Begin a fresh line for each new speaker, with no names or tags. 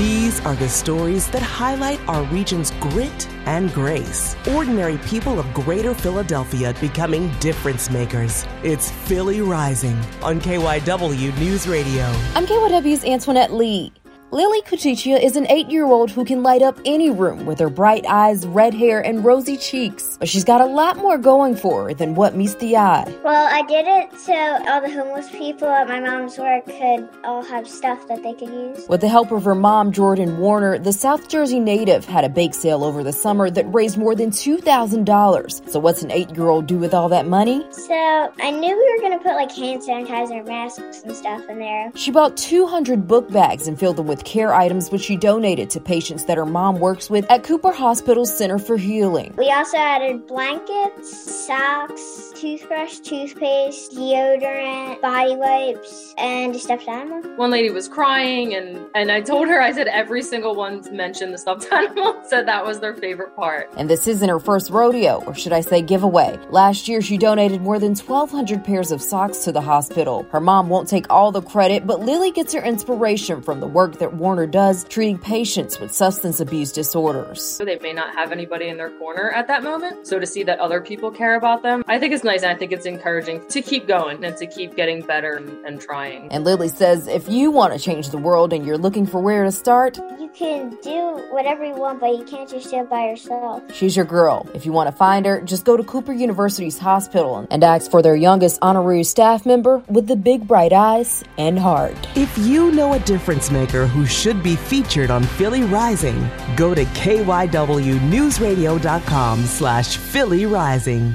These are the stories that highlight our region's grit and grace. Ordinary people of greater Philadelphia becoming difference makers. It's Philly Rising on KYW News Radio.
I'm KYW's Antoinette Lee. Lily Kuchichia is an eight year old who can light up any room with her bright eyes, red hair, and rosy cheeks. But she's got a lot more going for her than what meets the eye.
Well, I did it so all the homeless people at my mom's work could all have stuff that they could use.
With the help of her mom, Jordan Warner, the South Jersey native had a bake sale over the summer that raised more than $2,000. So, what's an eight year old do with all that money?
So I knew we were going to put like hand sanitizer, masks, and stuff in there.
She bought 200 book bags and filled them with care items, which she donated to patients that her mom works with at Cooper Hospital's Center for Healing.
We also added blankets, socks, toothbrush, toothpaste, deodorant, body wipes, and a stuffed animal.
One lady was crying, and and I told her I said every single one mentioned the stuffed animal, said that was their favorite part.
And this isn't her first rodeo, or should I say giveaway. Last year, she donated more than 1,200 pairs of socks to the hospital. Her mom won't take all the credit, but Lily gets her inspiration from the work that Warner does treating patients with substance abuse disorders.
So they may not have anybody in their corner at that moment. So to see that other people care about them, I think it's nice and I think it's encouraging to keep going and to keep getting better and, and trying.
And Lily says if you want to change the world and you're looking for where to start,
You can do whatever you want, but you can't just do it by yourself.
she's your girl. If you want to find her, just go to Cooper University's hospital and ask for their youngest honorary staff member with the big bright eyes and heart.
If you know a difference maker who should be featured on Philly Rising, go to kywnewsradio.com slash Philly Rising.